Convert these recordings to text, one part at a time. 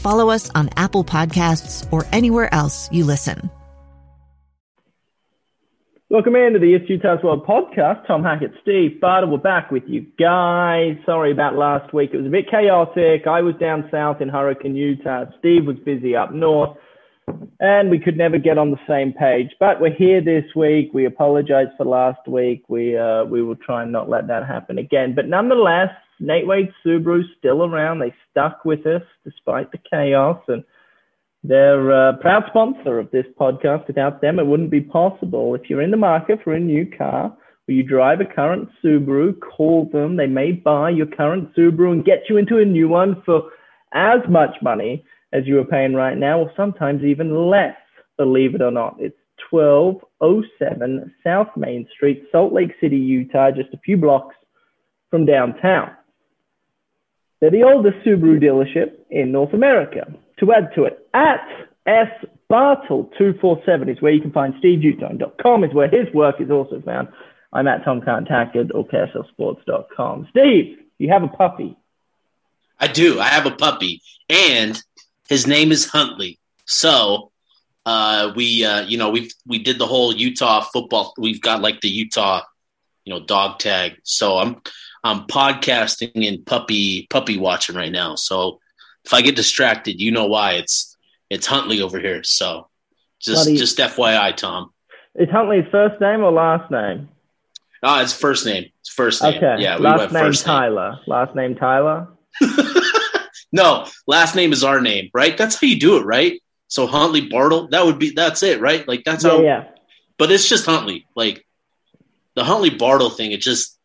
follow us on Apple Podcasts, or anywhere else you listen. Welcome into the It's Utah's World podcast. Tom Hackett, Steve Bartle, we're back with you guys. Sorry about last week. It was a bit chaotic. I was down south in Hurricane, Utah. Steve was busy up north and we could never get on the same page. But we're here this week. We apologize for last week. We uh, we will try and not let that happen again. But nonetheless, Nate Wade Subaru still around. They stuck with us despite the chaos, and they're a proud sponsor of this podcast. Without them, it wouldn't be possible. If you're in the market for a new car. Or you drive a current Subaru, call them. They may buy your current Subaru and get you into a new one for as much money as you are paying right now, or sometimes even less, believe it or not. It's 1207 South Main Street, Salt Lake City, Utah, just a few blocks from downtown. They're the oldest Subaru dealership in North America. To add to it, at S Bartle 247 is where you can find SteveUtone.com is where his work is also found. I'm at Tom Contacted or KSLSports.com. Steve, you have a puppy. I do. I have a puppy. And his name is Huntley. So uh, we, uh, you know, we we did the whole Utah football. We've got like the Utah, you know, dog tag. So I'm I'm podcasting and puppy puppy watching right now. So if I get distracted, you know why. It's it's Huntley over here. So just Buddy, just FYI, Tom. Is Huntley's first name or last name? Ah, it's first name. It's first name. Okay. Yeah, we last name Tyler. Name. Last name Tyler. No, last name is our name, right? That's how you do it, right? So Huntley Bartle, that would be that's it, right? Like that's how. Yeah. yeah. But it's just Huntley. Like the Huntley Bartle thing, it just,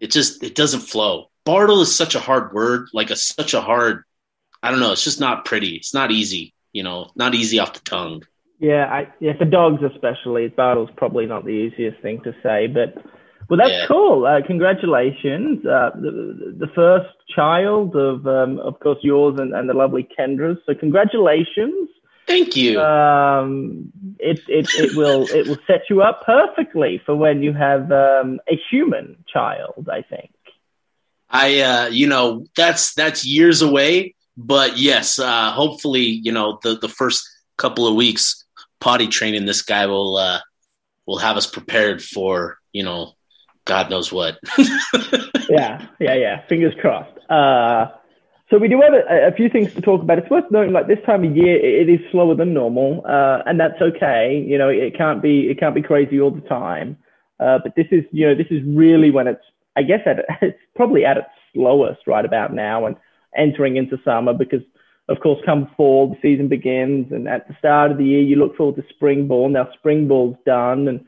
it just, it doesn't flow. Bartle is such a hard word, like a such a hard. I don't know. It's just not pretty. It's not easy. You know, not easy off the tongue. Yeah, I, yeah. For dogs especially, Bartle's probably not the easiest thing to say, but well, that's yeah. cool. Uh, congratulations. Uh, the, the, first child of, um, of course, yours and, and the lovely Kendra's. So congratulations. Thank you. Um, it, it, it will it will set you up perfectly for when you have um, a human child. I think. I uh, you know that's that's years away, but yes, uh, hopefully you know the the first couple of weeks potty training this guy will uh, will have us prepared for you know God knows what. yeah, yeah, yeah. Fingers crossed. Uh, so we do have a, a, few things to talk about. It's worth noting, like this time of year, it, is slower than normal, uh, and that's okay. You know, it can't be it can't be crazy all the time. Uh, but this is, you know, this is really when it's, I guess, at, it's probably at its slowest right about now, and entering into summer because, of course, come fall, the season begins, and at the start of the year, you look forward to spring ball. Now, spring ball's done, and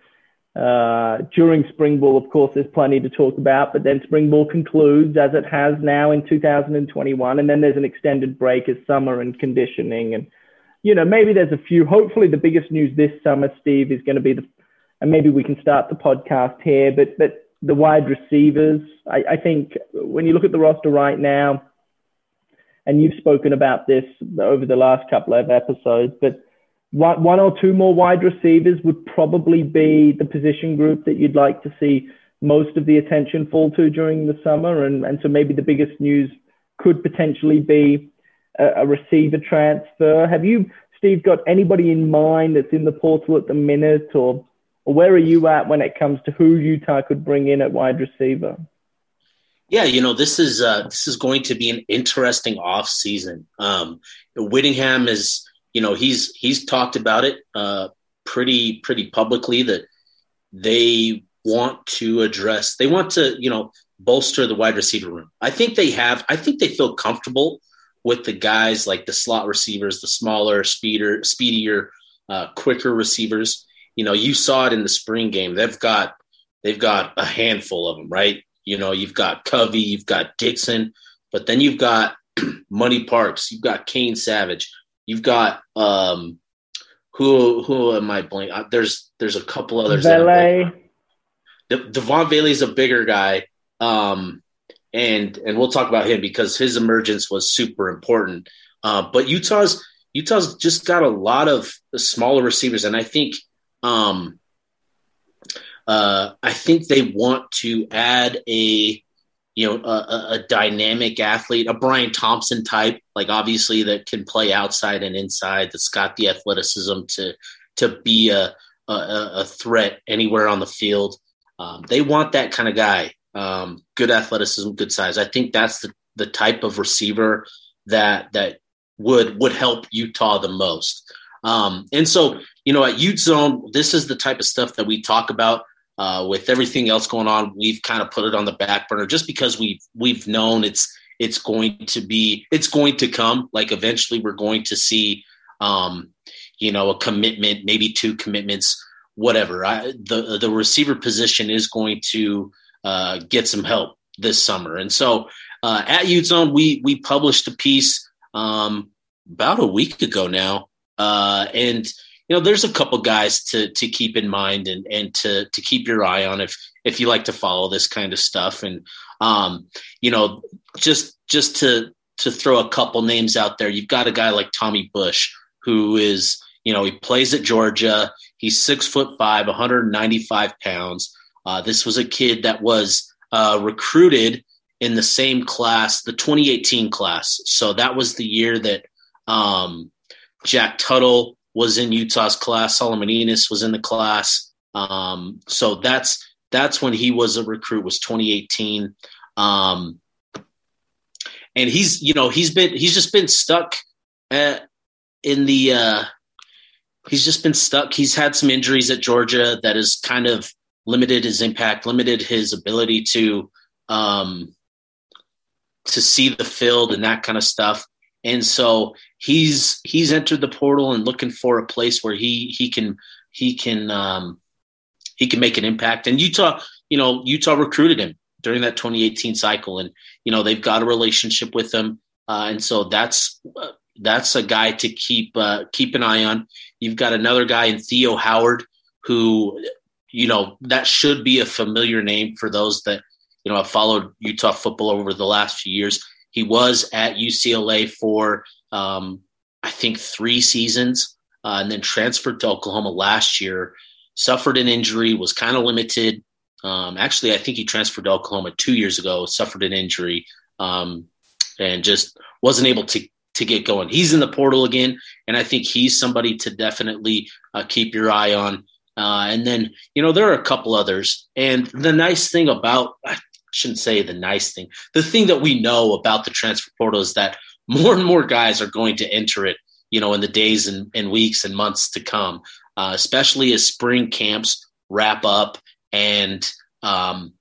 uh, during spring ball, of course, there's plenty to talk about, but then spring ball concludes as it has now in 2021. And then there's an extended break as summer and conditioning. And, you know, maybe there's a few, hopefully the biggest news this summer, Steve, is going to be the, and maybe we can start the podcast here, but, but the wide receivers, I, I think when you look at the roster right now, and you've spoken about this over the last couple of episodes, but one, one or two more wide receivers would probably be the position group that you'd like to see most of the attention fall to during the summer. And, and so maybe the biggest news could potentially be a, a receiver transfer. Have you, Steve, got anybody in mind that's in the portal at the minute or, or where are you at when it comes to who Utah could bring in at wide receiver? Yeah, you know this is uh, this is going to be an interesting off season. Um, Whittingham is you know he's he's talked about it uh, pretty pretty publicly that they want to address. They want to you know bolster the wide receiver room. I think they have. I think they feel comfortable with the guys like the slot receivers, the smaller, speeder, speedier, uh, quicker receivers. You know, you saw it in the spring game. They've got they've got a handful of them, right? You know, you've got Covey, you've got Dixon, but then you've got Money Parks, you've got Kane Savage, you've got um, who who am I blank? Uh, there's there's a couple others. Valet. De- Devaughn Vele's a bigger guy, um, and and we'll talk about him because his emergence was super important. Uh, but Utah's Utah's just got a lot of smaller receivers, and I think um, uh, I think they want to add a you know a, a, dynamic athlete, a Bryan Thompson type, like obviously that can play outside and inside, that's got the athleticism to to be a a, a threat anywhere on the field. Um, they want that kind of guy, um, good athleticism, good size. I think that's the the type of receiver that that would would help Utah the most. Um, and so, you know, at Ute Zone, this is the type of stuff that we talk about. Uh, with everything else going on, we've kind of put it on the back burner just because we've we've known it's it's going to be it's going to come. Like eventually, we're going to see, um, you know, a commitment, maybe two commitments, whatever. I, the the receiver position is going to uh, get some help this summer, and so uh, at Ute Zone, we we published a piece um, about a week ago now, uh, and you know, there's a couple guys to to keep in mind and and to to keep your eye on if if you like to follow this kind of stuff. And um, you know, just just to to throw a couple names out there, you've got a guy like Tommy Bush who is you know he plays at Georgia. He's six foot five, 195 pounds. Uh, this was a kid that was uh, recruited in the same class, the 2018 class. So that was the year that um, Jack Tuttle was in Utah's class. Solomon Enis was in the class. Um, so that's that's when he was a recruit. Was 2018. Um, and he's you know he's been he's just been stuck at, in the uh, he's just been stuck. He's had some injuries at Georgia that has kind of limited his impact, limited his ability to um, to see the field and that kind of stuff. And so he's he's entered the portal and looking for a place where he he can he can um, he can make an impact. And Utah, you know, Utah recruited him during that 2018 cycle, and you know they've got a relationship with him, uh, and so that's uh, that's a guy to keep uh, keep an eye on. You've got another guy in Theo Howard who, you know, that should be a familiar name for those that you know have followed Utah football over the last few years. He was at UCLA for, um, I think, three seasons, uh, and then transferred to Oklahoma last year. Suffered an injury, was kind of limited. Um, actually, I think he transferred to Oklahoma two years ago. Suffered an injury, um, and just wasn't able to to get going. He's in the portal again, and I think he's somebody to definitely uh, keep your eye on. Uh, and then, you know, there are a couple others. And the nice thing about, shouldn't say the nice thing. The thing that we know about the transfer portal is that more and more guys are going to enter it, you know, in the days and, and weeks and months to come, uh, especially as spring camps wrap up and, um,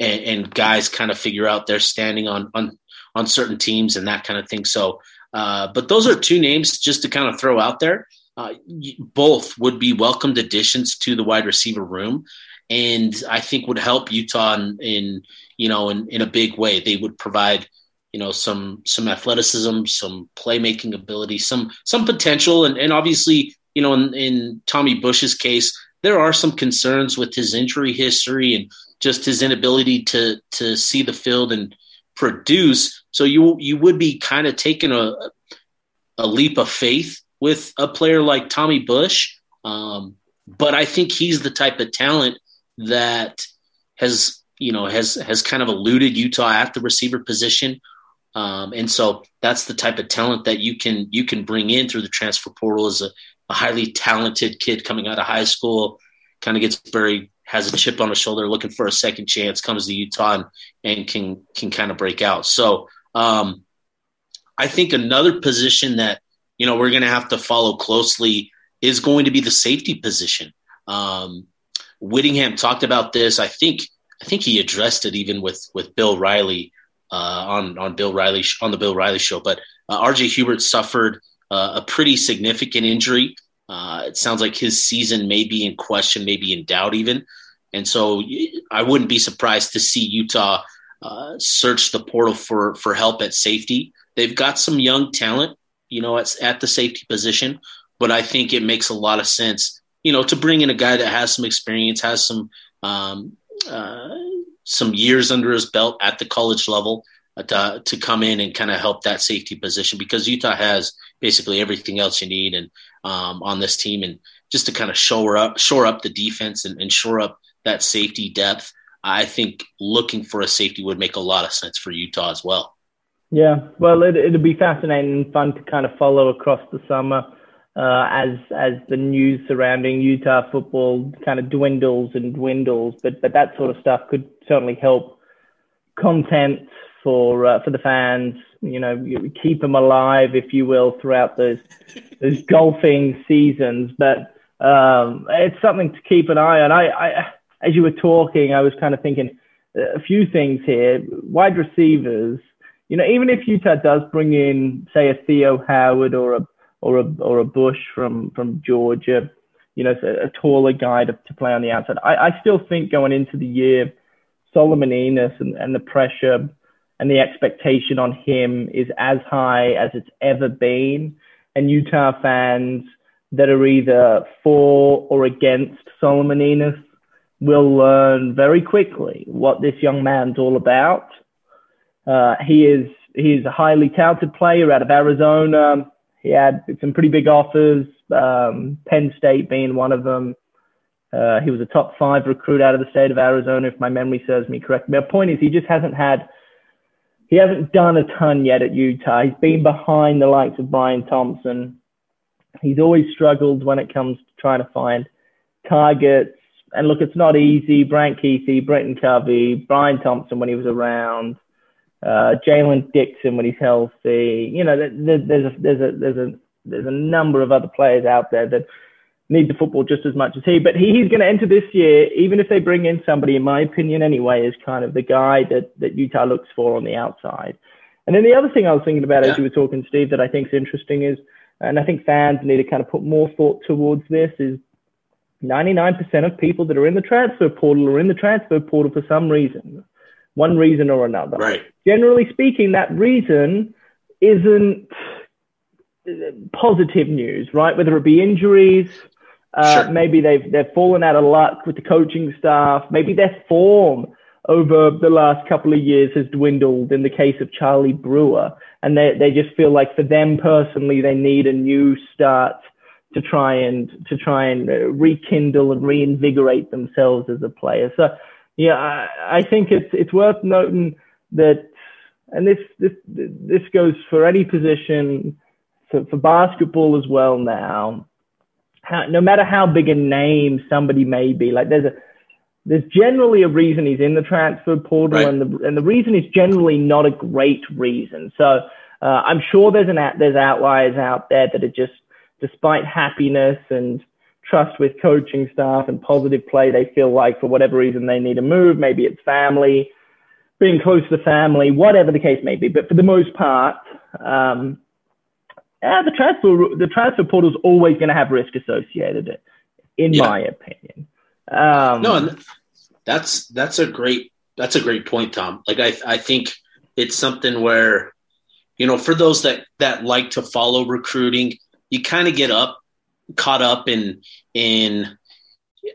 and, and guys kind of figure out their standing on, on, on certain teams and that kind of thing. So, uh, but those are two names just to kind of throw out there. Uh, both would be welcomed additions to the wide receiver room, and I think would help Utah in, in you know, in, in a big way. They would provide, you know, some some athleticism, some playmaking ability, some some potential, and, and obviously, you know, in, in Tommy Bush's case, there are some concerns with his injury history and just his inability to to see the field and produce. So you you would be kind of taking a a leap of faith with a player like Tommy Bush. Um, but I think he's the type of talent that has you know has has kind of eluded Utah at the receiver position. Um, and so that's the type of talent that you can you can bring in through the transfer portal as a, a highly talented kid coming out of high school, kind of gets very has a chip on his shoulder, looking for a second chance, comes to Utah and, and can can kind of break out. So um, I think another position that you know we're going to have to follow closely is going to be the safety position. Um, Whittingham talked about this. I think I think he addressed it even with with Bill Riley uh, on on Bill Riley on the Bill Riley show. But uh, R.J. Hubert suffered uh, a pretty significant injury. Uh, it sounds like his season may be in question, maybe in doubt, even. And so I wouldn't be surprised to see Utah uh, search the portal for for help at safety. They've got some young talent, you know, at, at the safety position, but I think it makes a lot of sense, you know, to bring in a guy that has some experience, has some um, uh, some years under his belt at the college level uh, to, to come in and kind of help that safety position because Utah has basically everything else you need and um, on this team and just to kind of shore up shore up the defense and, and shore up that safety depth. I think looking for a safety would make a lot of sense for Utah as well. Yeah, well, it, it'll be fascinating and fun to kind of follow across the summer uh, as as the news surrounding Utah football kind of dwindles and dwindles. But but that sort of stuff could certainly help content for uh, for the fans. You know, keep them alive, if you will, throughout those those golfing seasons. But um, it's something to keep an eye on. I, I as you were talking, I was kind of thinking a few things here. Wide receivers. You know, even if Utah does bring in, say, a Theo Howard or a or a or a Bush from from Georgia, you know, a, taller guy to, to play on the outside. I, I still think going into the year, Solomon Enis and, and the pressure and the expectation on him is as high as it's ever been. And Utah fans that are either for or against Solomon Enis will learn very quickly what this young man's all about. Uh, he is he is a highly talented player out of Arizona. He had some pretty big offers, um, Penn State being one of them. Uh, he was a top five recruit out of the state of Arizona, if my memory serves me correctly. My point is, he just hasn't had, he hasn't done a ton yet at Utah. He's been behind the likes of Bryan Thompson. He's always struggled when it comes to trying to find targets. And look, it's not easy. Brant Kuithe, Britain Covey, Bryan Thompson when he was around uh, Jaylen Dixon when he's healthy. You know, there's a there's a there's a there's a number of other players out there that need the football just as much as he. But he, he's going to enter this year, even if they bring in somebody, in my opinion, anyway, is kind of the guy that that Utah looks for on the outside. And then the other thing I was thinking about yeah. as you were talking, Steve, that I think is interesting is, and I think fans need to kind of put more thought towards this is 99% of people that are in the transfer portal are in the transfer portal for some reason one reason or another. Right. Generally speaking, that reason isn't positive news, right? Whether it be injuries, uh, sure. maybe they've they've fallen out of luck with the coaching staff, maybe their form over the last couple of years has dwindled in the case of Charlie Brewer, and they they just feel like for them personally they need a new start to try and to try and rekindle and reinvigorate themselves as a player. So yeah, I, I think it's it's worth noting that, and this this this goes for any position, for, for basketball as well now. How, no matter how big a name somebody may be, like there's a there's generally a reason he's in the transfer portal, right. and the and the reason is generally not a great reason. So uh, I'm sure there's an there's outliers out there that are just despite happiness and trust with coaching staff and positive play. They feel like for whatever reason they need to move. Maybe it's family, being close to family, whatever the case may be. But for the most part, um, yeah, the transfer the transfer portal is always going to have risk associated, in yeah. my opinion. Um, no, that's that's a great that's a great point, Tom. Like I I think it's something where you know for those that that like to follow recruiting, you kind of get up caught up in in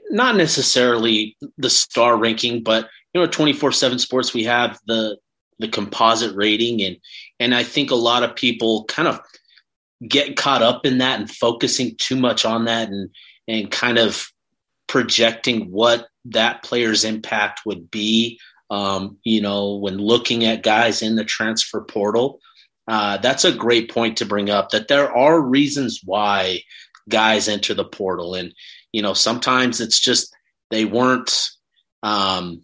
not necessarily the star ranking, but you know, 24/7 sports we have the the composite rating. And and I think a lot of people kind of get caught up in that and focusing too much on that and and kind of projecting what that player's impact would be um, you know when looking at guys in the transfer portal. Uh, that's a great point to bring up that there are reasons why guys enter the portal. And, you know, sometimes it's just they weren't, um,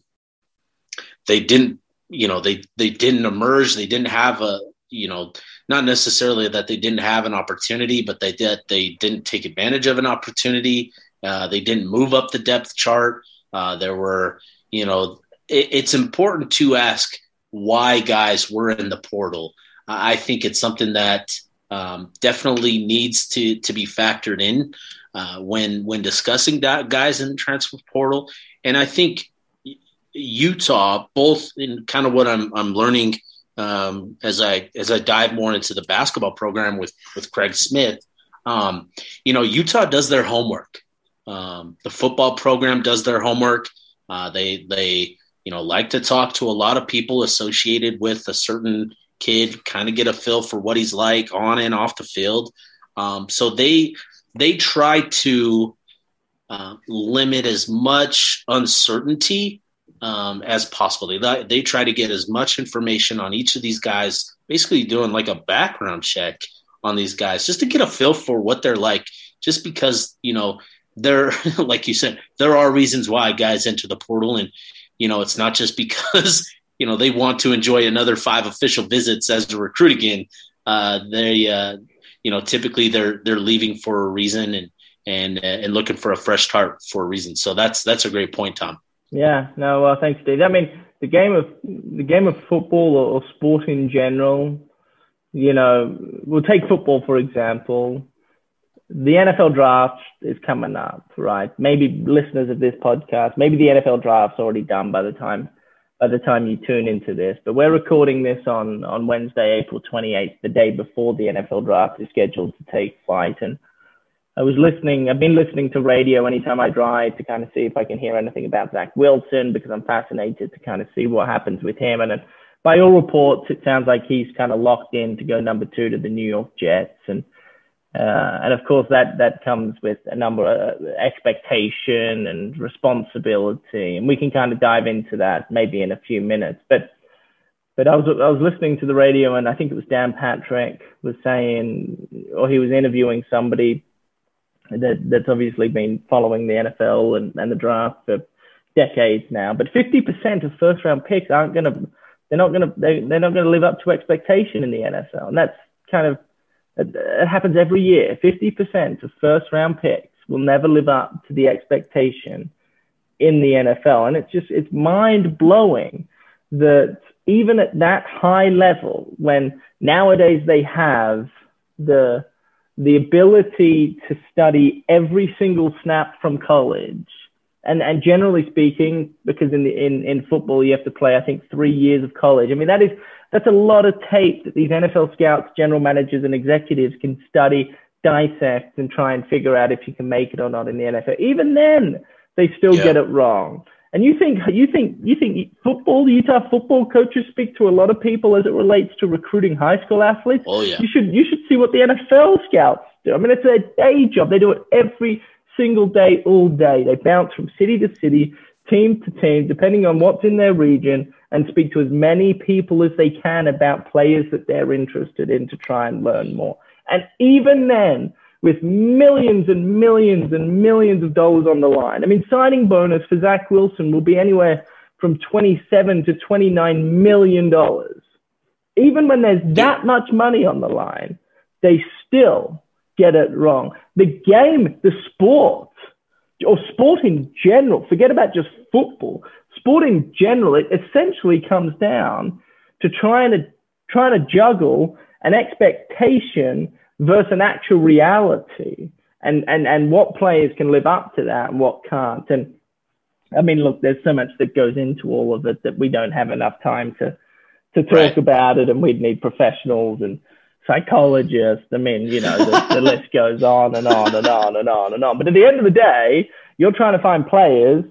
they didn't, you know, they, they didn't emerge. They didn't have a, you know, not necessarily that they didn't have an opportunity, but they did they didn't take advantage of an opportunity. Uh, they didn't move up the depth chart. Uh, there were, you know, it, it's important to ask why guys were in the portal. I think it's something that um, definitely needs to to be factored in uh, when when discussing guys in the transfer portal. And I think Utah, both in kind of what I'm I'm learning um, as I as I dive more into the basketball program with with Craig Smith. Um, you know, Utah does their homework. Um, the football program does their homework. Uh, they they you know like to talk to a lot of people associated with a certain kid, kind of get a feel for what he's like on and off the field. Um, so they they try to uh, limit as much uncertainty um, as possible. They they try to get as much information on each of these guys, basically doing like a background check on these guys, just to get a feel for what they're like. Just because you know there, like you said, there are reasons why guys enter the portal, and you know it's not just because you know they want to enjoy another five official visits as a recruit again. Uh, they, uh, you know, typically they're they're leaving for a reason and and and looking for a fresh start for a reason. So that's that's a great point, Tom. Yeah, no, well, thanks, Steve. I mean, the game of the game of football or sport in general, you know, we'll take football for example. The NFL draft is coming up, right? Maybe listeners of this podcast, maybe the NFL draft's already done by the time by the time you tune into this. But we're recording this on on Wednesday, April 28th, the day before the NFL draft is scheduled to take flight, and I was listening, I've been listening to radio anytime I drive to kind of see if I can hear anything about Zach Wilson because I'm fascinated to kind of see what happens with him. And by all reports, it sounds like he's kind of locked in to go number two to the New York Jets. And, uh, and of course that, that comes with a number of uh, expectation and responsibility. And we can kind of dive into that maybe in a few minutes, but, but I was, I was listening to the radio and I think it was Dan Patrick was saying, or he was interviewing somebody that, that's obviously been following the NFL and, and the draft for decades now. But 50% of first round picks aren't going to, they're not going to, they, they're not going to live up to expectation in the NFL. And that's kind of, it happens every year. 50% of first round picks will never live up to the expectation in the NFL. And it's just, it's mind blowing that even at that high level, when nowadays they have the, the ability to study every single snap from college. And, and generally speaking, because in, the, in, in football, you have to play, I think, three years of college. I mean, that is, that's a lot of tape that these NFL scouts, general managers, and executives can study, dissect, and try and figure out if you can make it or not in the NFL. Even then, they still yeah. get it wrong. And you think you think you think football, Utah football coaches speak to a lot of people as it relates to recruiting high school athletes. Oh yeah. You should you should see what the NFL scouts do. I mean, it's their day job. They do it every single day, all day. They bounce from city to city, team to team, depending on what's in their region, and speak to as many people as they can about players that they're interested in to try and learn more. And even then, with millions and millions and millions of dollars on the line. I mean, signing bonus for Zach Wilson will be anywhere from 27 to 29 million dollars. Even when there's that much money on the line, they still get it wrong. The game, the sport, or sport in general, forget about just football. Sport in general, it essentially comes down to trying to trying to juggle an expectation versus an actual reality and, and, and what players can live up to that and what can't. And I mean, look, there's so much that goes into all of it that we don't have enough time to, to talk right. about it and we'd need professionals and psychologists. I mean, you know, the, the list goes on and on and on and on and on. But at the end of the day, you're trying to find players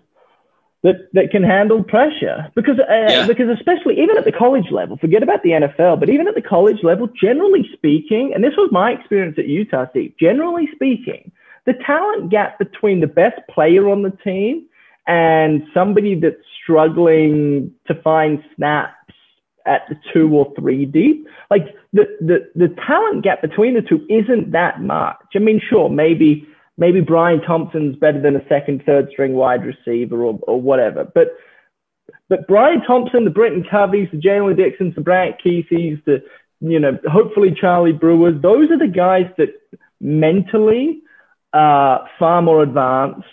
that, that can handle pressure because uh, yeah. because especially even at the college level, forget about the NFL, but even at the college level, generally speaking, and this was my experience at Utah State, generally speaking, the talent gap between the best player on the team and somebody that's struggling to find snaps at the two or three deep, like the, the, the talent gap between the two isn't that much. I mean, sure, maybe maybe Bryan Thompson's better than a second, third string wide receiver or, or whatever. But but Bryan Thompson, the Britain Coveys, the Jaylen Dixons, the Brant Kuithes, the you know, hopefully Charlie Brewers. Those are the guys that mentally are far more advanced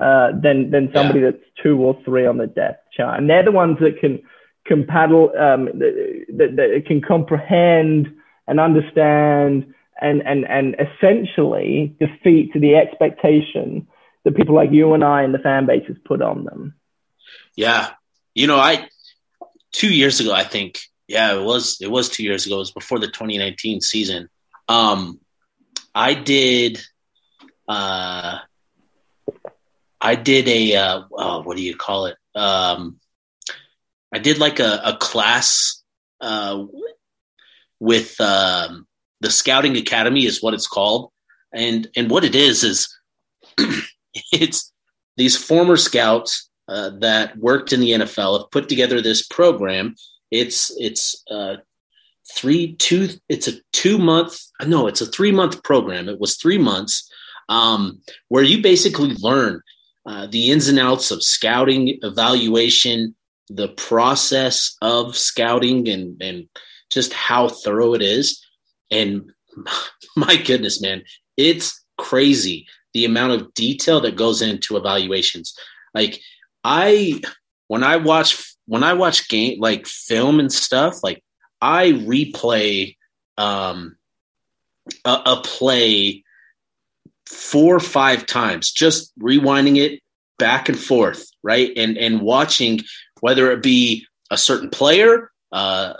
uh, than than somebody yeah. that's two or three on the depth chart, and they're the ones that can can paddle, um, that, that, that can comprehend and understand and and and essentially defeat the expectation that people like you and I and the fan base has put on them. Yeah, you know, I two years ago, I think, yeah, it was it was two years ago. It was before the 2019 season. Um, I did, uh, I did a uh, oh, what do you call it? Um, I did like a, a class uh, with um, the Scouting Academy, is what it's called, and and what it is is it's these former scouts uh, that worked in the NFL have put together this program. It's it's uh, three two. It's a two month. No, it's a three month program. It was three months um, where you basically learn uh, the ins and outs of scouting, evaluation, the process of scouting, and and just how thorough it is. And my goodness, man, it's crazy the amount of detail that goes into evaluations. Like I when I watch when I watch game like film and stuff, like I replay um a, a play four or five times, just rewinding it back and forth, right? And and watching whether it be a certain player, uh,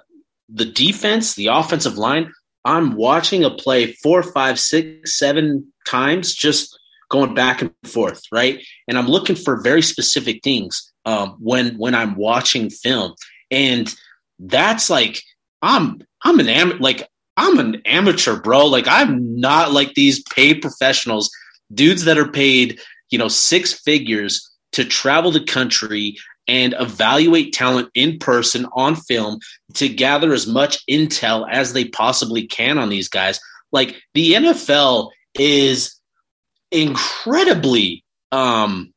the defense, the offensive line. I'm watching a play four, five, six, seven times, just going back and forth, right? And I'm looking for very specific things um, when when I'm watching film, and that's like I'm I'm an am like I'm an amateur, bro. Like I'm not like these paid professionals, dudes that are paid, you know, six figures to travel the country and evaluate talent in person on film to gather as much intel as they possibly can on these guys. Like the NFL is incredibly um,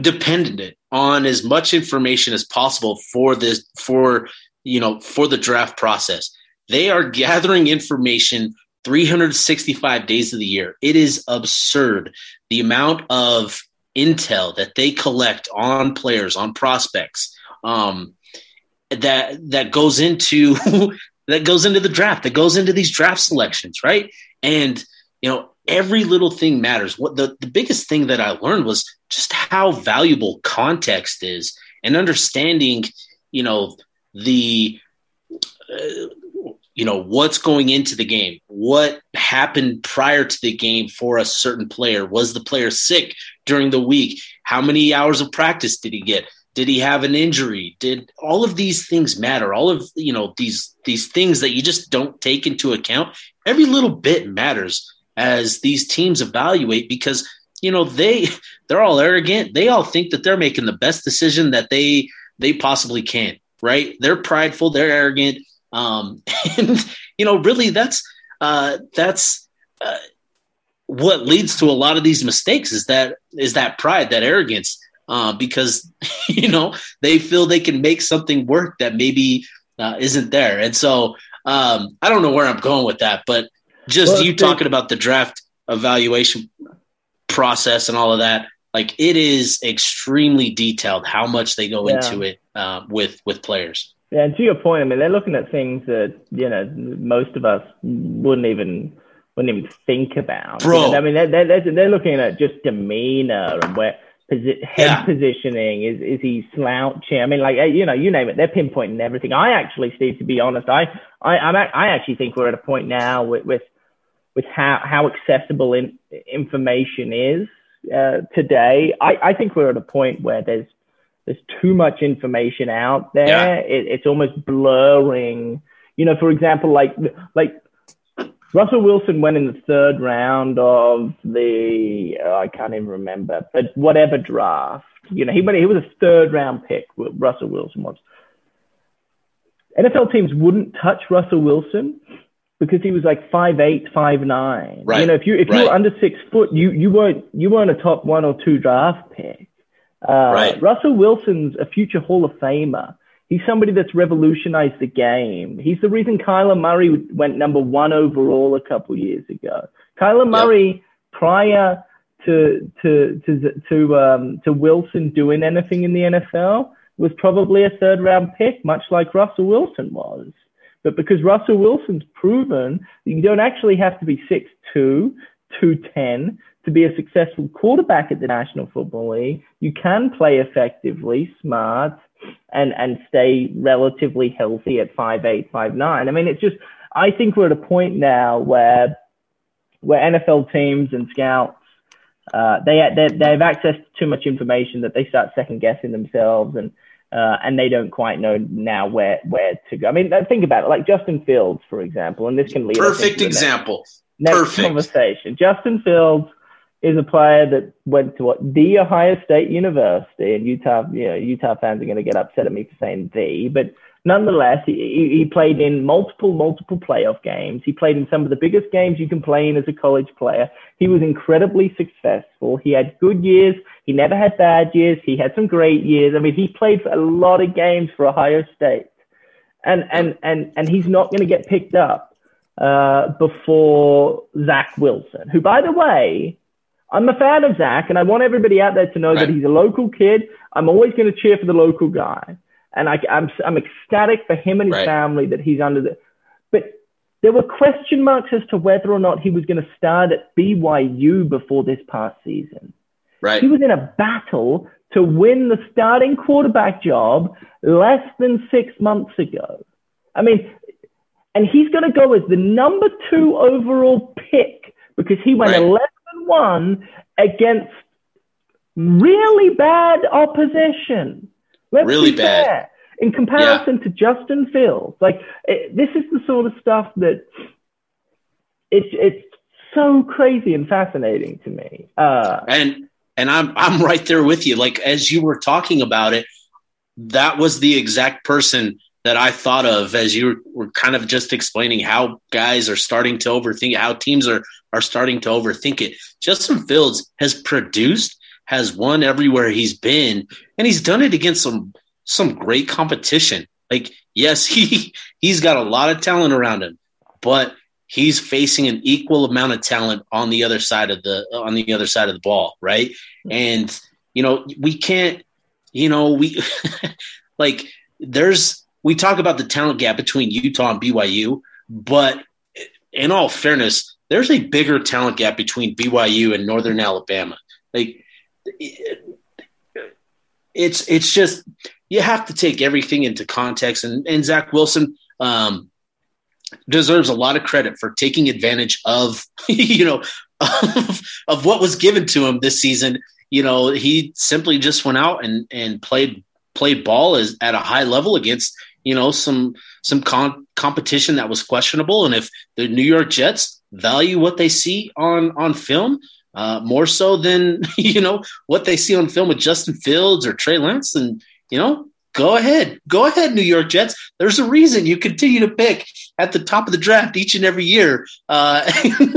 dependent on as much information as possible for this for you know for the draft process. They are gathering information 365 days of the year. It is absurd the amount of intel that they collect on players, on prospects, um, that that goes into that goes into the draft, that goes into these draft selections, right? And you know, every little thing matters. What the, the biggest thing that I learned was just how valuable context is and understanding, you know, the, uh, you know, what's going into the game, what happened prior to the game for a certain player. Was the player sick during the week? How many hours of practice did he get? Did he have an injury? Did all of these things matter? All of you know these these things that you just don't take into account. Every little bit matters as these teams evaluate because you know they they're all arrogant they all think that they're making the best decision that they they possibly can right they're prideful they're arrogant um and you know really that's uh that's uh, what leads to a lot of these mistakes is that is that pride that arrogance uh because you know they feel they can make something work that maybe uh, isn't there and so um i don't know where i'm going with that but just well, you talking about the draft evaluation process and all of that like it is extremely detailed how much they go yeah. into it uh, with with players yeah and to your point i mean they're looking at things that you know most of us wouldn't even wouldn't even think about Bro. You know, i mean they're, they're, they're looking at just demeanor and where Posi- head yeah. positioning is is he slouching i mean like you know you name it they're pinpointing everything i actually steve to be honest i i I'm, i actually think we're at a point now with, with with how, how accessible in, information is uh, today. I, I think we're at a point where there's there's too much information out there. Yeah. It, it's almost blurring. You know, for example, like like Russell Wilson went in the third round of the oh, I can't even remember, but whatever draft. You know, he went, he was a third round pick. Russell Wilson was. NFL teams wouldn't touch Russell Wilson because he was like five eight, five nine. Right. You know, if you if right. you were under six foot, you you weren't you weren't a top one or two draft pick. Uh, right. Russell Wilson's a future Hall of Famer. He's somebody that's revolutionized the game. He's the reason Kyler Murray went number one overall a couple years ago. Kyler Murray, yep. prior to to to to um, to Wilson doing anything in the NFL, was probably a third round pick, much like Russell Wilson was. But because Russell Wilson's proven you don't actually have to be 6'2, 210 to be a successful quarterback at the National Football League, you can play effectively, smart, and, and stay relatively healthy at 5'8, 5'9. I mean, it's just, I think we're at a point now where, where NFL teams and scouts, uh, they, they, they have access to too much information that they start second guessing themselves and, uh, and they don't quite know now where where to go. I mean, think about it, like Justin Fields, for example, and this can lead perfect example. Next, next perfect. conversation. Justin Fields is a player that went to what the Ohio State University, and Utah, you know, Utah fans are going to get upset at me for saying the, but nonetheless, he, he played in multiple, multiple playoff games. He played in some of the biggest games you can play in as a college player. He was incredibly successful. He had good years. He never had bad years. He had some great years. I mean, he played for a lot of games for Ohio State, and and and and he's not going to get picked up uh, before Zach Wilson, who, by the way I'm a fan of Zach, and I want everybody out there to know right. that he's a local kid. I'm always going to cheer for the local guy, and I, am I'm, I'm ecstatic for him and his right. family that he's under the. But there were question marks as to whether or not he was going to start at BYU before this past season. Right. He was in a battle to win the starting quarterback job less than six months ago. I mean, and he's going to go as the number two overall pick because he went right. 11 one against really bad opposition. Let's really bad. Fair. In comparison yeah. to Justin Fields, like it, this is the sort of stuff that it's it's so crazy and fascinating to me. Uh, and and I'm I'm right there with you. Like as you were talking about it, that was the exact person that I thought of as you were kind of just explaining how guys are starting to overthink, how teams are are starting to overthink it. Justin Fields has produced, has won everywhere he's been, and he's done it against some some great competition. Like, yes, he he's got a lot of talent around him, but he's facing an equal amount of talent on the other side of the on the other side of the ball, right? And you know, we can't, you know, we like there's we talk about the talent gap between Utah and BYU, but in all fairness, there's a bigger talent gap between BYU and Northern Alabama. Like it's it's just you have to take everything into context. And, and Zach Wilson um, deserves a lot of credit for taking advantage of you know of, of what was given to him this season. You know, he simply just went out and and played played ball as at a high level against you know some some con- competition that was questionable. And if the new york jets value what they see on on film uh, more so than you know what they see on film with justin fields or trey lance then you know go ahead. Go ahead new york jets. There's a reason you continue to pick at the top of the draft each and every year uh,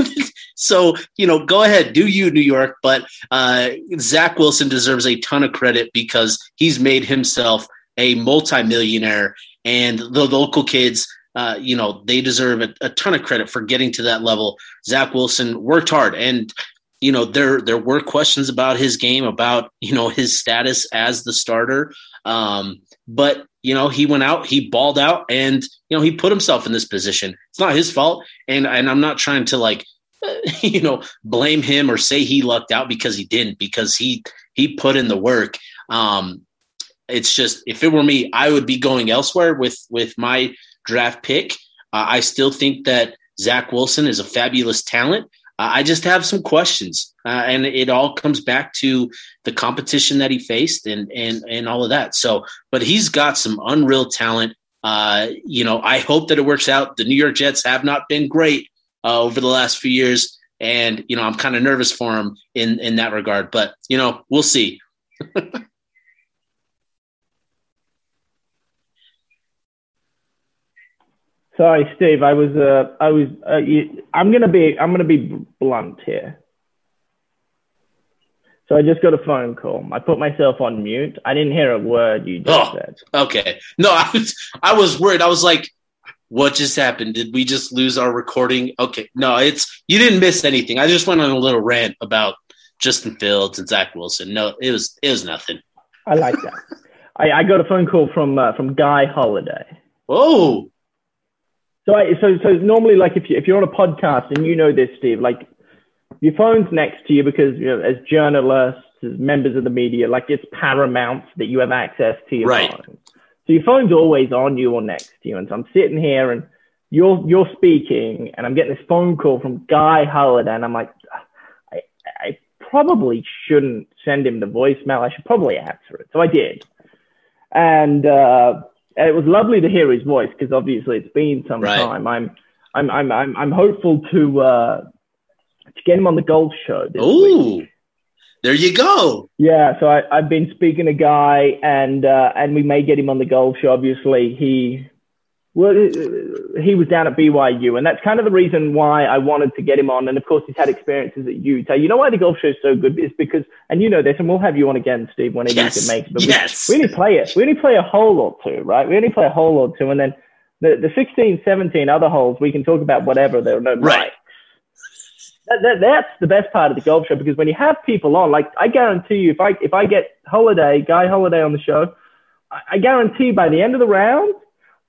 so you know go ahead do you new york but uh, zach wilson deserves a ton of credit because he's made himself a multimillionaire and the local kids, uh, you know, they deserve a, a, ton of credit for getting to that level. Zach Wilson worked hard, and you know, there there were questions about his game, about you know his status as the starter. Um, but you know, he went out, he balled out, and you know, he put himself in this position. It's not his fault, and and I'm not trying to like you know blame him or say he lucked out because he didn't because he he put in the work um it's just if it were me, I would be going elsewhere with with my draft pick. Uh, I still think that Zach Wilson is a fabulous talent. Uh, I just have some questions, uh, and it all comes back to the competition that he faced and and and all of that. So, but he's got some unreal talent. Uh, you know, I hope that it works out. The New York Jets have not been great uh, over the last few years, and you know, I'm kind of nervous for him in in that regard. But you know, we'll see. Sorry, Steve. I was. Uh, I was. Uh, you, I'm gonna be. I'm gonna be blunt here. So I just got a phone call. I put myself on mute. I didn't hear a word you just Oh. said. Okay. No, I was I was worried. I was like, what just happened? Did we just lose our recording? Okay. No, it's you didn't miss anything. I just went on a little rant about Justin Fields and Zach Wilson. No, it was it was nothing. I like that. I, I got a phone call from uh, from Guy Holiday. Oh, So, I, so, so normally, like if you if you're on a podcast and you know this, Steve, like your phone's next to you because you know, as journalists, as members of the media, like it's paramount that you have access to your Right. phone. So your phone's always on you or next to you, and so I'm sitting here and you're you're speaking, and I'm getting this phone call from Guy Holliday, and I'm like, I I probably shouldn't send him the voicemail. I should probably answer it. So I did, and. uh it was lovely to hear his voice because obviously it's been some Right. time. I'm, I'm, I'm, I'm, I'm hopeful to uh, to get him on the golf show this week. ooh, there you go. Yeah, so I, I've been speaking to Guy, and uh, and we may get him on the golf show. Obviously, he well, uh, he was down at BYU, and that's kind of the reason why I wanted to get him on. And of course, he's had experiences at Utah. You know why the golf show is so good is because, and you know this, and we'll have you on again, Steve, whenever Yes, you can make it. But we- yes. we, only play it. We only play a hole or two, right? We only play a hole or two, and then the the 16, 17 other holes we can talk about whatever. There are no Right. mics. That, that, that's the best part of the golf show because when you have people on, like I guarantee you, if I if I get Holliday, Guy Holliday on the show, I, I guarantee by the end of the round,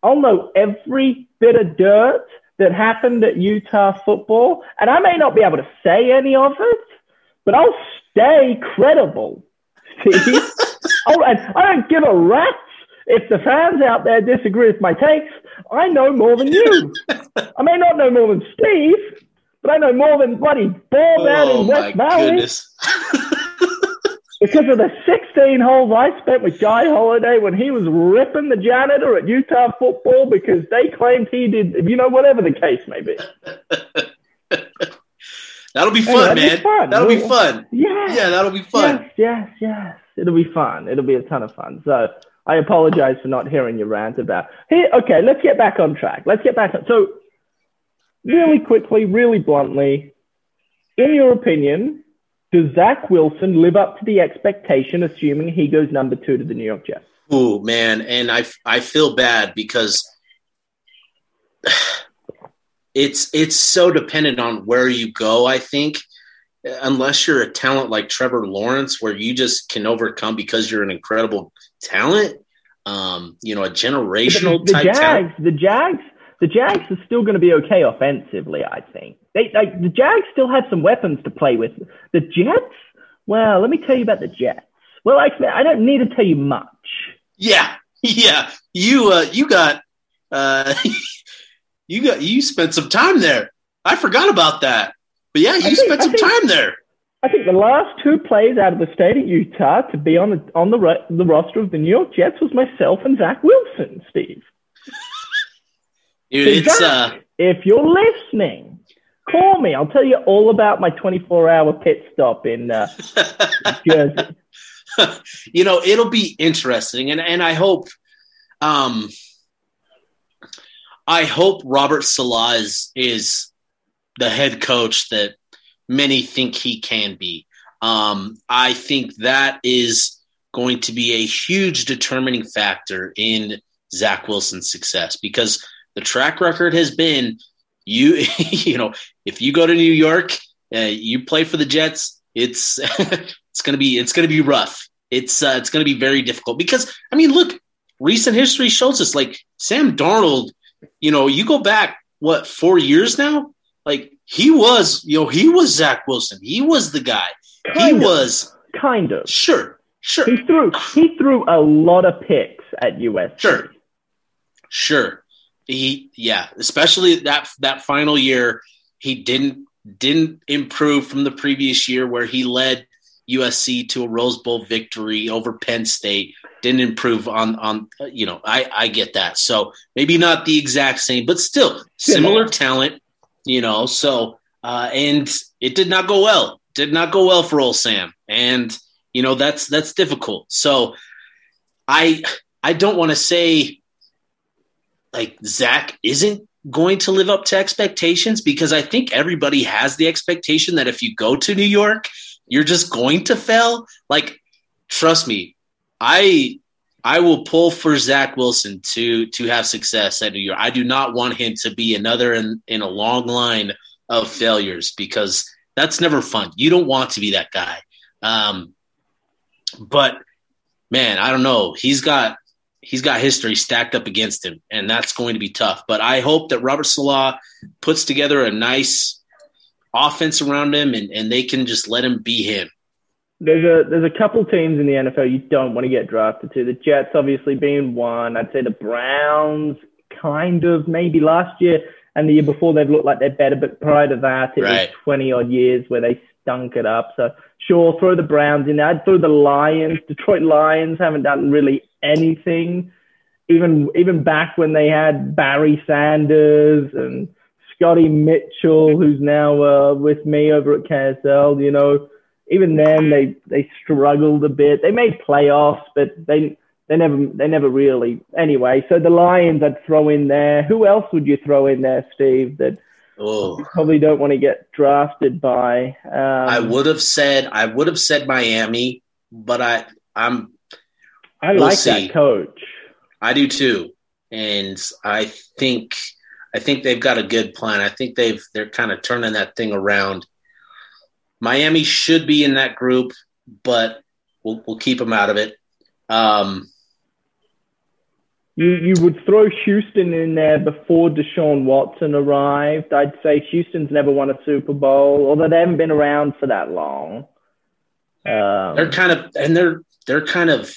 I'll know every bit of dirt that happened at Utah football, and I may not be able to say any of it, but I'll stay credible. See, oh, and I don't give a rat's if the fans out there disagree with my takes. I know more than you. I may not know more than Steve, but I know more than bloody ball Oh in my West Valley goodness. because of the 16 holes I spent with Guy Holliday when he was ripping the janitor at Utah football because they claimed he did, you know, whatever the case may be. That'll be fun, be man. fun. That'll be fun. Yeah. Yeah, that'll be fun. Yes, yes, yes. It'll be fun. It'll be a ton of fun. So I apologize for not hearing your rant about. Here, okay, let's get back on track. Let's get back on. So, really quickly, really bluntly, in your opinion, does Zach Wilson live up to the expectation, assuming he goes number two to the New York Jets? Oh man, and I I feel bad because it's it's so dependent on where you go. I think unless you're a talent like Trevor Lawrence, where you just can overcome because you're an incredible talent, um, you know, a generational the, the type Jags, talent. the Jags, the Jags are still going to be okay offensively. I think they like the Jags still have some weapons to play with. The Jets, well, let me tell you about the Jets. Well, actually, I don't need to tell you much. Yeah, yeah. You uh, you got uh, you got you spent some time there. I forgot about that. But yeah, you think- spent some think- time there. I think the last two players out of the state of Utah to be on the on the the roster of the New York Jets was myself and Zach Wilson, Steve. Dude, So it's uh if you're listening, call me. I'll tell you all about my 24 hour pit stop in uh, Jersey. you know, it'll be interesting, and and I hope, um, I hope Robert Saleh is is the head coach that many think he can be. Um, I think that is going to be a huge determining factor in Zach Wilson's success because the track record has been you you know if you go to New York, uh, you play for the Jets, it's it's gonna be it's gonna be rough. It's uh, it's gonna be very difficult because I mean, look, recent history shows us like Sam Darnold. You know, you go back what four years now? Like he was, you know, he was Zach Wilson. He was the guy. he of. was Kind of. sure, sure, He threw he threw a lot of picks at USC. Sure. Sure. He yeah, especially that that final year, he didn't didn't improve from the previous year where he led USC to a Rose Bowl victory over Penn State. Didn't improve on on you know, I I get that. So maybe not the exact same, but still similar talent, you know. So uh and it did not go well. Did not go well for old Sam. And you know, that's that's difficult. So I I don't want to say like Zach isn't going to live up to expectations because I think everybody has the expectation that if you go to New York you're just going to fail. Like, trust me, I I will pull for Zach Wilson to to have success at New York. I do not want him to be another in, in a long line of failures because that's never fun. You don't want to be that guy. Um, but man, I don't know. He's got he's got history stacked up against him, and that's going to be tough. But I hope that Robert Saleh puts together a nice offense around him, and, and they can just let him be him. There's a there's a couple teams in the NFL you don't want to get drafted to. The Jets obviously being one. I'd say the Browns kind of maybe last year and the year before they've looked like they're better, but prior to that it Right. was twenty odd years where they stunk it up. So sure, throw the Browns in. I'd throw the Lions. Detroit Lions haven't done really anything. Even even back when they had Barry Sanders and Scotty Mitchell, who's now uh, with me over at KSL, you know, even then they they struggled a bit. They made playoffs, but they they never they never really anyway. So the Lions I'd throw in there. Who else would you throw in there, Steve? That Oh, you probably don't want to get drafted by. Um, I would have said I would have said Miami, but I I'm I we'll like see. that coach. I do too, and I think I think they've got a good plan. I think they've they're kind of turning that thing around. Miami should be in that group, but we'll we'll keep them out of it. Um, You you would throw Houston in there before Deshaun Watson arrived. I'd say Houston's never won a Super Bowl, although they haven't been around for that long. Um, they're kind of and they're they're kind of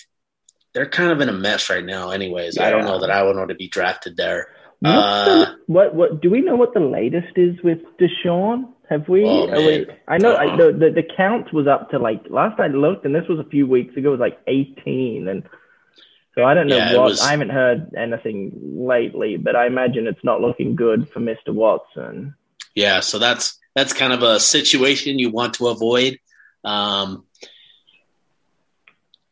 they're kind of in a mess right now. Anyways, I don't know that I would want to be drafted there. Uh, the- what what do we know what the latest is with Deshaun? Have we? Oh, we- I know I, Uh-uh. the, the the count was up to like last I looked, and this was a few weeks ago. It was like eighteen, and so I don't know Yeah, what. was- I haven't heard anything lately, but I imagine it's not looking good for Mister Watson. Yeah, so that's that's kind of a situation you want to avoid. Um,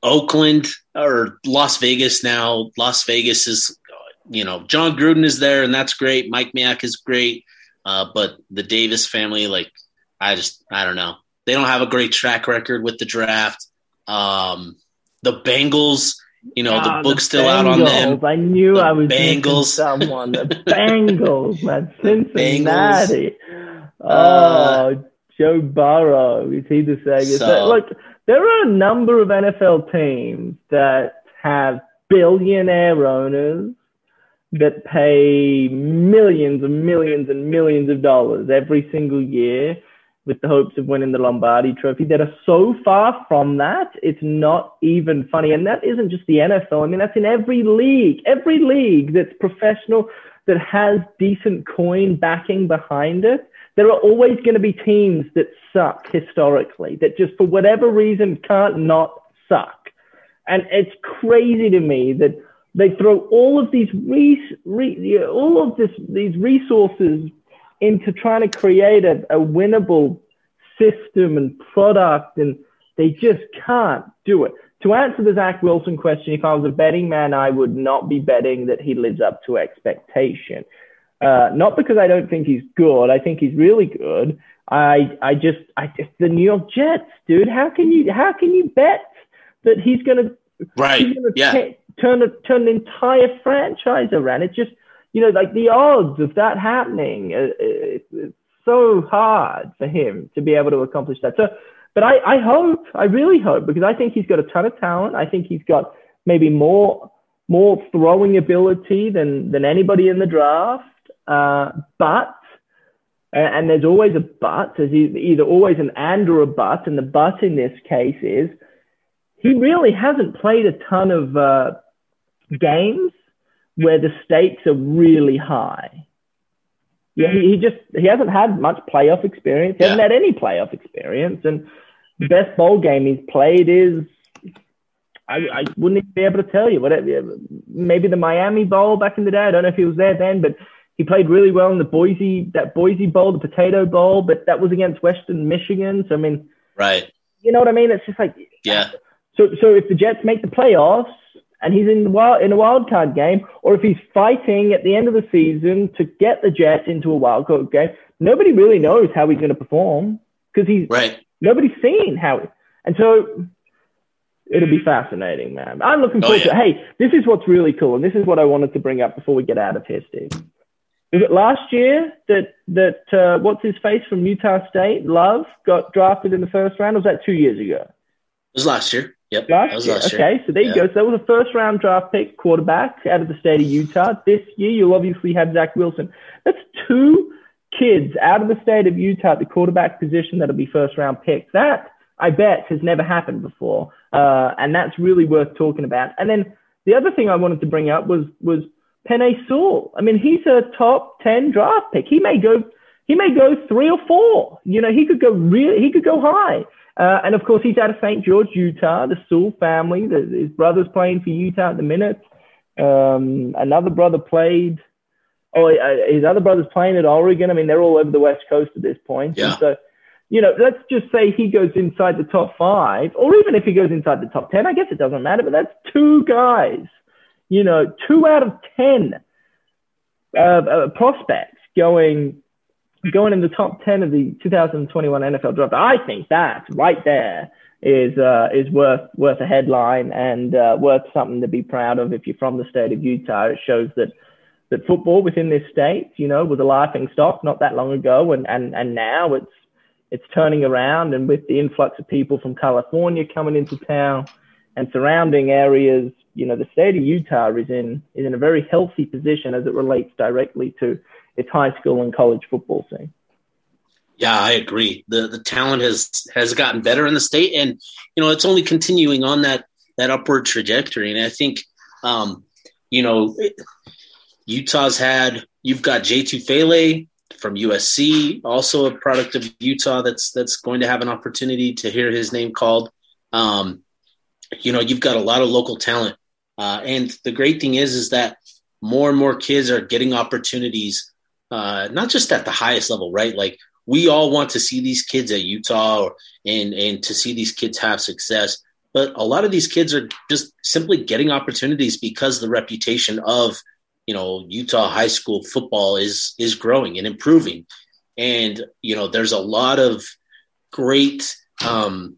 Oakland or Las Vegas now. Las Vegas is, you know, Jon Gruden is there, and that's great. Mike Mayock is great, uh, but the Davis family, like, I just, I don't know. They don't have a great track record with the draft. Um, the Bengals, you know, Ah, the book's still out on them. I knew The I was Bengals. someone. The Bengals, Cincinnati. Uh, oh, Joe Burrow. Is he the savior? So- So, look, there are a number of NFL teams that have billionaire owners that pay millions and millions and millions of dollars every single year with the hopes of winning the Lombardi trophy that are so far from that, it's not even funny. And that isn't just the NFL. I mean, that's in every league, every league that's professional, that has decent coin backing behind it. There are always going to be teams that suck historically, that just for whatever reason can't not suck. And it's crazy to me that they throw all of these res- re- all of this these resources into trying to create a, a winnable system and product, and they just can't do it. To answer the Zach Wilson question, if I was a betting man, I would not be betting that he lives up to expectation. Uh, not because I don't think he's good. I think he's really good. I I just I just the New York Jets, dude. How can you how can you bet that he's gonna Right. he's gonna Yeah. ta- turn a, turn an entire franchise around? It just you know like the odds of that happening. Uh, it, it's so hard for him to be able to accomplish that. So, but I I hope I really hope because I think he's got a ton of talent. I think he's got maybe more more throwing ability than than anybody in the draft. Uh, but and, there's always a but. There's either always an and or a but, and the but in this case is he really hasn't played a ton of uh, games where the stakes are really high. Yeah, he, he just he hasn't had much playoff experience. He hasn't had any playoff experience, and the best bowl game he's played is I, I wouldn't even be able to tell you. Whatever, maybe the Miami Bowl back in the day. I don't know if he was there then, but he played really well in the Boise that Boise Bowl, the Potato Bowl, but that was against Western Michigan. So I mean, Right. you know what I mean? It's just like Yeah. so, so if the Jets make the playoffs and he's in wild, in a wild card game, or if he's fighting at the end of the season to get the Jets into a wild card game, nobody really knows how he's going to perform because he's Right. nobody's seen how. And so it'll be fascinating, man. I'm looking Oh, forward yeah. to. Hey, this is what's really cool, and this is what I wanted to bring up before we get out of here, Steve. Was it last year that that uh, what's his face from Utah State, Love, got drafted in the first round? Or was that two years ago? It was last year. Yep. Last that was year. last year. okay, so there you go. So that was a first round draft pick quarterback out of the state of Utah. This year, you'll obviously have Zach Wilson. That's two kids out of the state of Utah at the quarterback position that'll be first round picks. That I bet has never happened before, uh, and that's really worth talking about. And then the other thing I wanted to bring up was was Penei Sewell. I mean, he's a top ten draft pick. He may go. He may go three or four. You know, he could go real. He could go high. Uh, and of course, he's out of St. George, Utah. The Sewell family. The, his brother's playing for Utah at the minute. Um, another brother played. Oh, uh, his other brother's playing at Oregon. I mean, they're all over the West Coast at this point. Yeah. And so, you know, let's just say he goes inside the top five, or even if he goes inside the top ten. I guess it doesn't matter. But that's two guys. You know, two out of ten uh, uh, prospects going going in the top 10 of the 2021 NFL draft. I think that right there is uh, is worth worth a headline and uh, worth something to be proud of if you're from the state of Utah. It shows that that football within this state, you know, was a laughing stock not that long ago, and and and now it's it's turning around, and with the influx of people from California coming into town and surrounding areas, you know, the state of Utah is in is in a very healthy position as it relates directly to its high school and college football scene. Yeah, I agree. The the talent has has gotten better in the state, and you know it's only continuing on that that upward trajectory. And I think, um, you know, Utah's had you've got Jay Tufele from USC, also a product of Utah that's that's going to have an opportunity to hear his name called. Um, you know, you've got a lot of local talent, uh, and the great thing is is that more and more kids are getting opportunities, uh, not just at the highest level, right? Like we all want to see these kids at Utah and and to see these kids have success. But a lot of these kids are just simply getting opportunities because the reputation of you know Utah high school football is is growing and improving, and you know there's a lot of great um,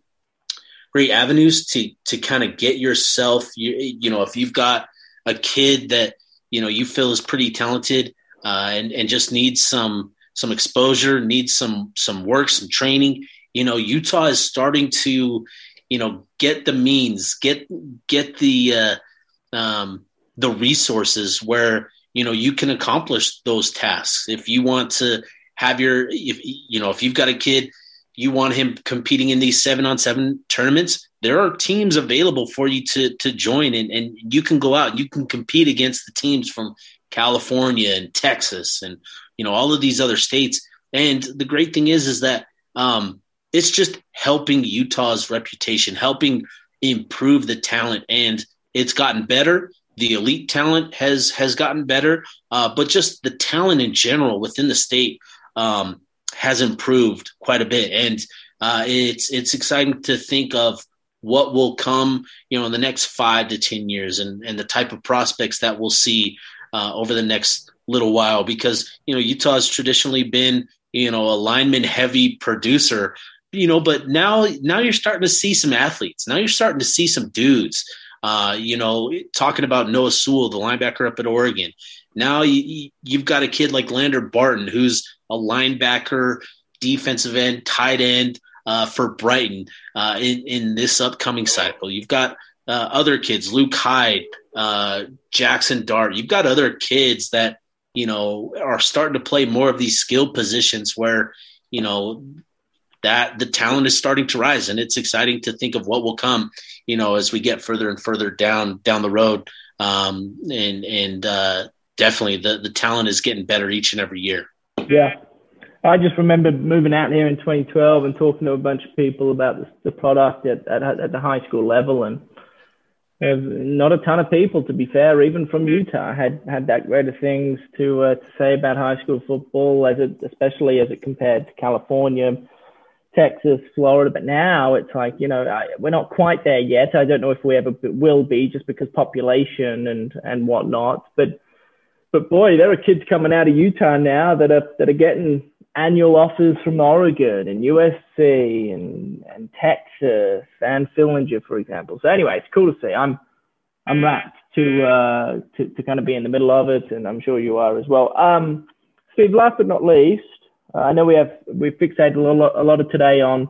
great avenues to to kind of get yourself you, you know if you've got a kid that you know you feel is pretty talented uh, and and just needs some some exposure, needs some some work, some training. You know, Utah is starting to, you know, get the means, get get the uh, um, the resources where you know you can accomplish those tasks. If you want to have your, if you know, if you've got a kid, you want him competing in these seven on seven tournaments. There are teams available for you to to join, and and you can go out, you can compete against the teams from California and Texas and you know all of these other states. And the great thing is is that um, it's just helping utah's reputation helping improve the talent. And it's gotten better. The elite talent has has gotten better. Uh, but just the talent in general within the state um, has improved quite a bit. And uh, it's it's exciting to think of what will come you know in the next five to ten years and and the type of prospects that we'll see uh, over the next little while because you know Utah has traditionally been you know a lineman heavy producer you know but now now you're starting to see some athletes. Now you're starting to see some dudes uh, you know talking about Noah Sewell the linebacker up at Oregon. Now you, you've got a kid like Lander Barton who's a linebacker defensive end tight end uh, for Brighton uh, in in this upcoming cycle. You've got uh, other kids Luke Hyde uh, Jackson Dart you've got other kids that you know, are starting to play more of these skill positions where, you know, that the talent is starting to rise and it's exciting to think of what will come, you know, as we get further and further down, down the road. Um, and, and, uh, definitely the, the talent is getting better each and every year. Yeah. I just remember moving out here in 2012 and talking to a bunch of people about the, the product at, at, at the high school level and, not a ton of people, to be fair, even from Utah, had had that great of things to uh, to say about high school football, as it, especially as it compared to California, Texas, Florida. But now it's like you know I, we're not quite there yet. I don't know if we ever will be, just because population and and whatnot. But but boy, there are kids coming out of Utah now that are that are getting annual offers from Oregon and USC and, and Texas and Fillinger, for example. So anyway, it's cool to see. I'm I'm rapt to uh, to to kind of be in the middle of it, and I'm sure you are as well. Um, Steve, last but not least, uh, I know we have we fixated a lot, a lot of today on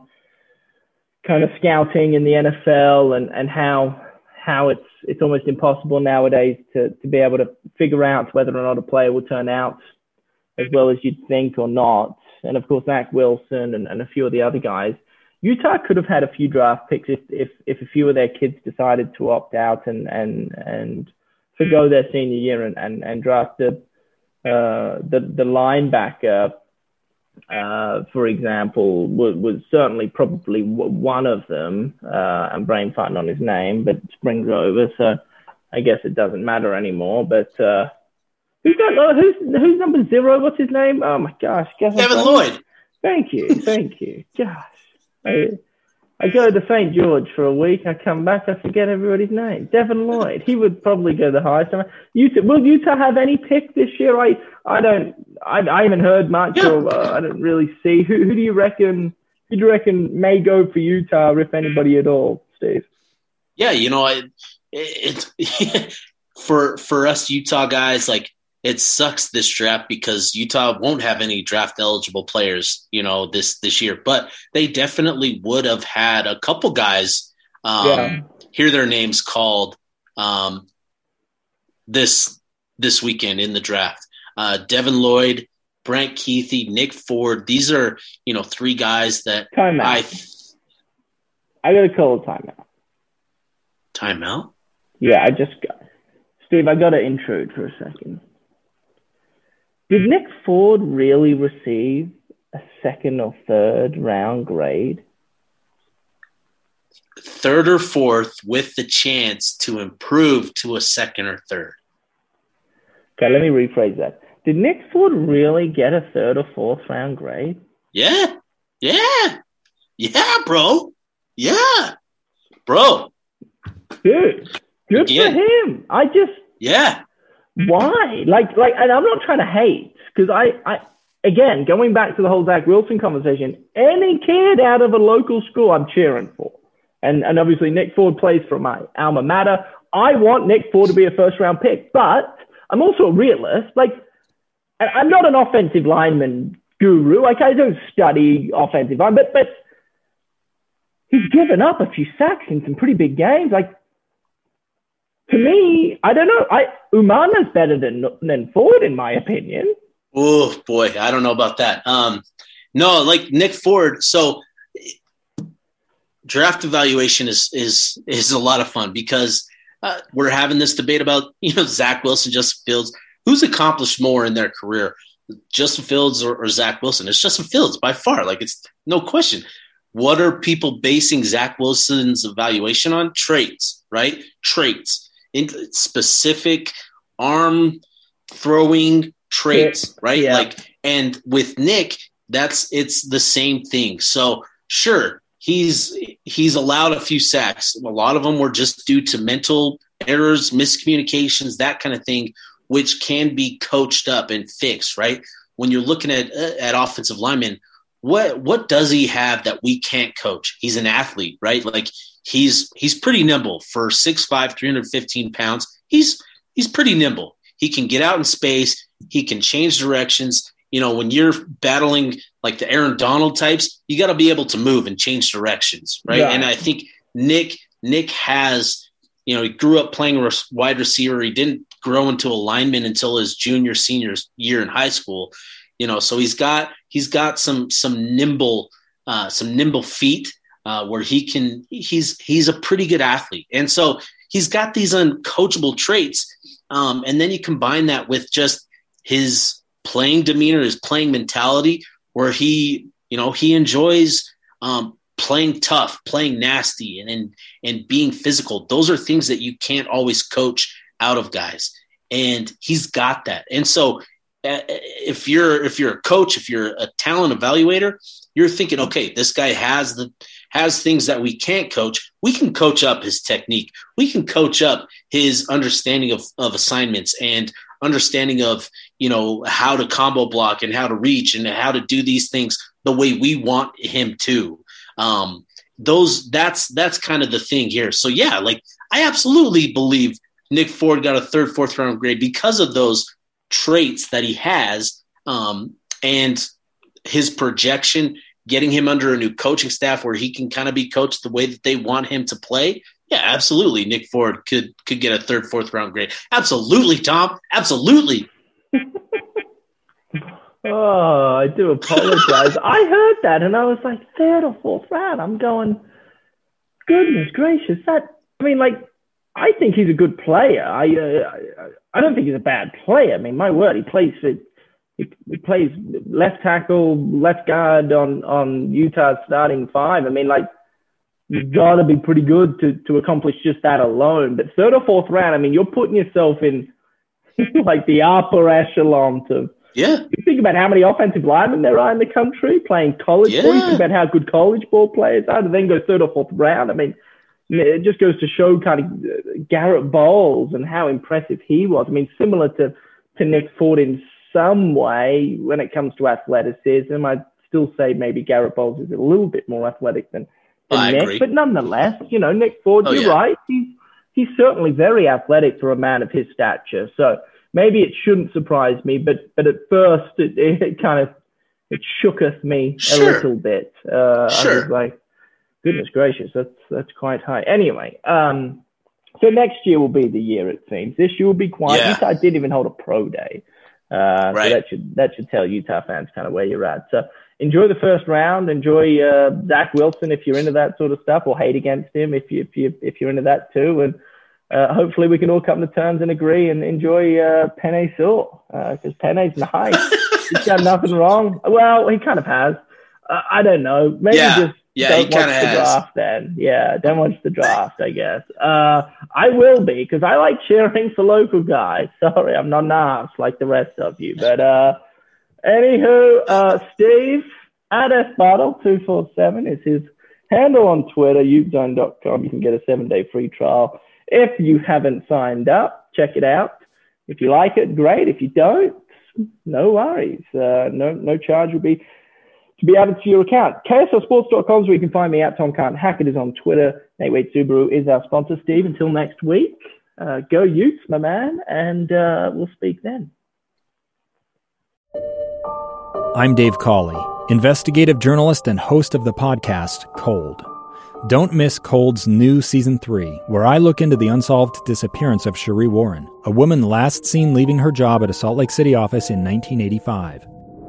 kind of scouting in the NFL and and how how it's it's almost impossible nowadays to to be able to figure out whether or not a player will turn out as well as you'd think or not. And of course, Zach Wilson and, and a few of the other guys. Utah could have had a few draft picks if, if, if a few of their kids decided to opt out and, and, and forgo their senior year and, and, and drafted uh, the, the linebacker, uh, for example, was, was certainly probably one of them. Uh, I'm brain farting on his name, but springs over. So I guess it doesn't matter anymore. But, uh, Who's that? Uh, who's who's number zero? What's his name? Oh my gosh, Devin Lloyd. Thank you, thank you. Gosh, I, I go to St. George for a week. I come back, I forget everybody's name. Devin Lloyd. He would probably go the highest. Utah. Will Utah have any pick this year? I I don't. I, I haven't heard much, yeah. or uh, I don't really see. Who who do you reckon? Who do you reckon may go for Utah, if anybody at all, Steve? Yeah, you know, it, it for for us Utah guys, like it sucks this draft because Utah won't have any draft eligible players, you know, this this year. But they definitely would have had a couple guys um, yeah. hear their names called um, this this weekend in the draft. Uh, Devin Lloyd, Brant Kuithe, Nick Ford. These are you know three guys that timeout. I I got to call a timeout. Timeout. Yeah, I just got Steve. I got to intrude for a second. Did Nick Ford really receive a second or third round grade? Third or fourth with the chance to improve to a second or third. Okay, let me rephrase that. Did Nick Ford really get a third or fourth round grade? Yeah. Yeah. Yeah, bro. Yeah. Bro. Good. Good Again. for him. I just Yeah Mm-hmm. why? Like, like, and I'm not trying to hate because I, I, again, going back to the whole Zach Wilson conversation, any kid out of a local school I'm cheering for. And, and obviously Nick Ford plays for my alma mater. I want Nick Ford to be a first round pick, but I'm also a realist. Like, I'm not an offensive lineman guru. Like, I don't study offensive line, but, but he's given up a few sacks in some pretty big games. Like, to me, I don't know. I Umana's better than than Ford in my opinion. Oh boy, I don't know about that. Um, no, like Nick Ford. So draft evaluation is is is a lot of fun because uh, we're having this debate about you know Zach Wilson, Justin Fields, who's accomplished more in their career, Justin Fields or, or Zach Wilson. It's Justin Fields by far. Like it's no question. What are people basing Zach Wilson's evaluation on? Traits, right? Traits specific arm throwing traits, right? Yeah. Like, and with Nick, that's it's the same thing. So sure, he's he's allowed a few sacks. A lot of them were just due to mental errors, miscommunications, that kind of thing, which can be coached up and fixed, right? When you're looking at at offensive linemen, what what does he have that we can't coach? He's an athlete, right? Like he's he's pretty nimble for 6'5", 315 pounds. He's he's pretty nimble. He can get out in space. He can change directions. You know, when you're battling like the Aaron Donald types, you got to be able to move and change directions, right? Yeah. And I think Nick Nick has, you know, he grew up playing wide receiver. He didn't grow into a lineman until his junior senior year in high school. You know, so he's got he's got some some nimble uh, some nimble feet uh, where he can he's he's a pretty good athlete, and so he's got these uncoachable traits. Um, and then you combine that with just his playing demeanor, his playing mentality, where he you know he enjoys um, playing tough, playing nasty, and, and and being physical. Those are things that you can't always coach out of guys, and he's got that. And so if you're if you're a coach, if you're a talent evaluator, you're thinking, okay, this guy has the has things that we can't coach. We can coach up his technique. We can coach up his understanding of, of assignments and understanding of you know how to combo block and how to reach and how to do these things the way we want him to. Um, those that's that's kind of the thing here. So yeah, like I absolutely believe Nick Ford got a third, fourth round grade because of those traits that he has um, and his projection. Getting him under a new coaching staff where he can kind of be coached the way that they want him to play. Yeah, absolutely. Nick Ford could could get a third, fourth round grade. Absolutely, Tom. Absolutely. Oh, I do apologize. I heard that and I was like, third or fourth round. I'm going, goodness gracious. That, I mean, like, I think he's a good player. I, uh, I don't think he's a bad player. I mean, my word, he plays for, he, he plays left tackle, left guard on, on Utah's starting five. I mean, like, you've got to be pretty good to, to accomplish just that alone. But third or fourth round, I mean, you're putting yourself in like the upper echelon of, yeah. You think about how many offensive linemen there are in the country playing college yeah. ball. You think about how good college ball players are, and then go third or fourth round. I mean, it just goes to show kind of Garett Bolles and how impressive he was. I mean, similar to, to Nick Ford in some way when it comes to athleticism. I'd still say maybe Garett Bolles is a little bit more athletic than, than I Nick, agree. but nonetheless, you know, Nick Ford, Oh, you're yeah. right. He's he's certainly very athletic for a man of his stature. So maybe it shouldn't surprise me, but but at first it, it kind of it shooketh me a little bit. Uh, I Sure. was like, goodness gracious, that's that's quite high. Anyway, um, so next year will be the year it seems. This year will be quiet. Yeah. Utah didn't even hold a pro day, uh, Right. so that should that should tell Utah fans kind of where you're at. So enjoy the first round. Enjoy uh, Zach Wilson if you're into that sort of stuff, or hate against him if you if you if you're into that too. And uh, hopefully we can all come to terms and agree and enjoy uh, Penny Saw because Penny's nice. He's done nothing wrong. Well, he kind of has. Uh, I don't know. Maybe Yeah. just Yeah, he don't watch kinda the has. draft then. Yeah, don't watch the draft, I guess. Uh, I will be because I like cheering for local guys. Sorry, I'm not an ass like the rest of you. But uh, anywho, uh, Steve at fbottle247 is his handle on Twitter, ubezone.com. You can get a seven day free trial. If you haven't signed up, check it out. If you like it, great. If you don't, no worries. Uh, no, no charge will be to be added to your account. KSLSports.com is where you can find me at Tom Can't Hack. It is on Twitter. Nate Wade Subaru is our sponsor. Steve, until next week, uh, go Utes, my man, and uh, we'll speak then. I'm Dave Cawley, investigative journalist and host of the podcast Cold. Don't miss Cold's new season 3, where I look into the unsolved disappearance of Sheree Warren, a woman last seen leaving her job at a Salt Lake City office in 1985.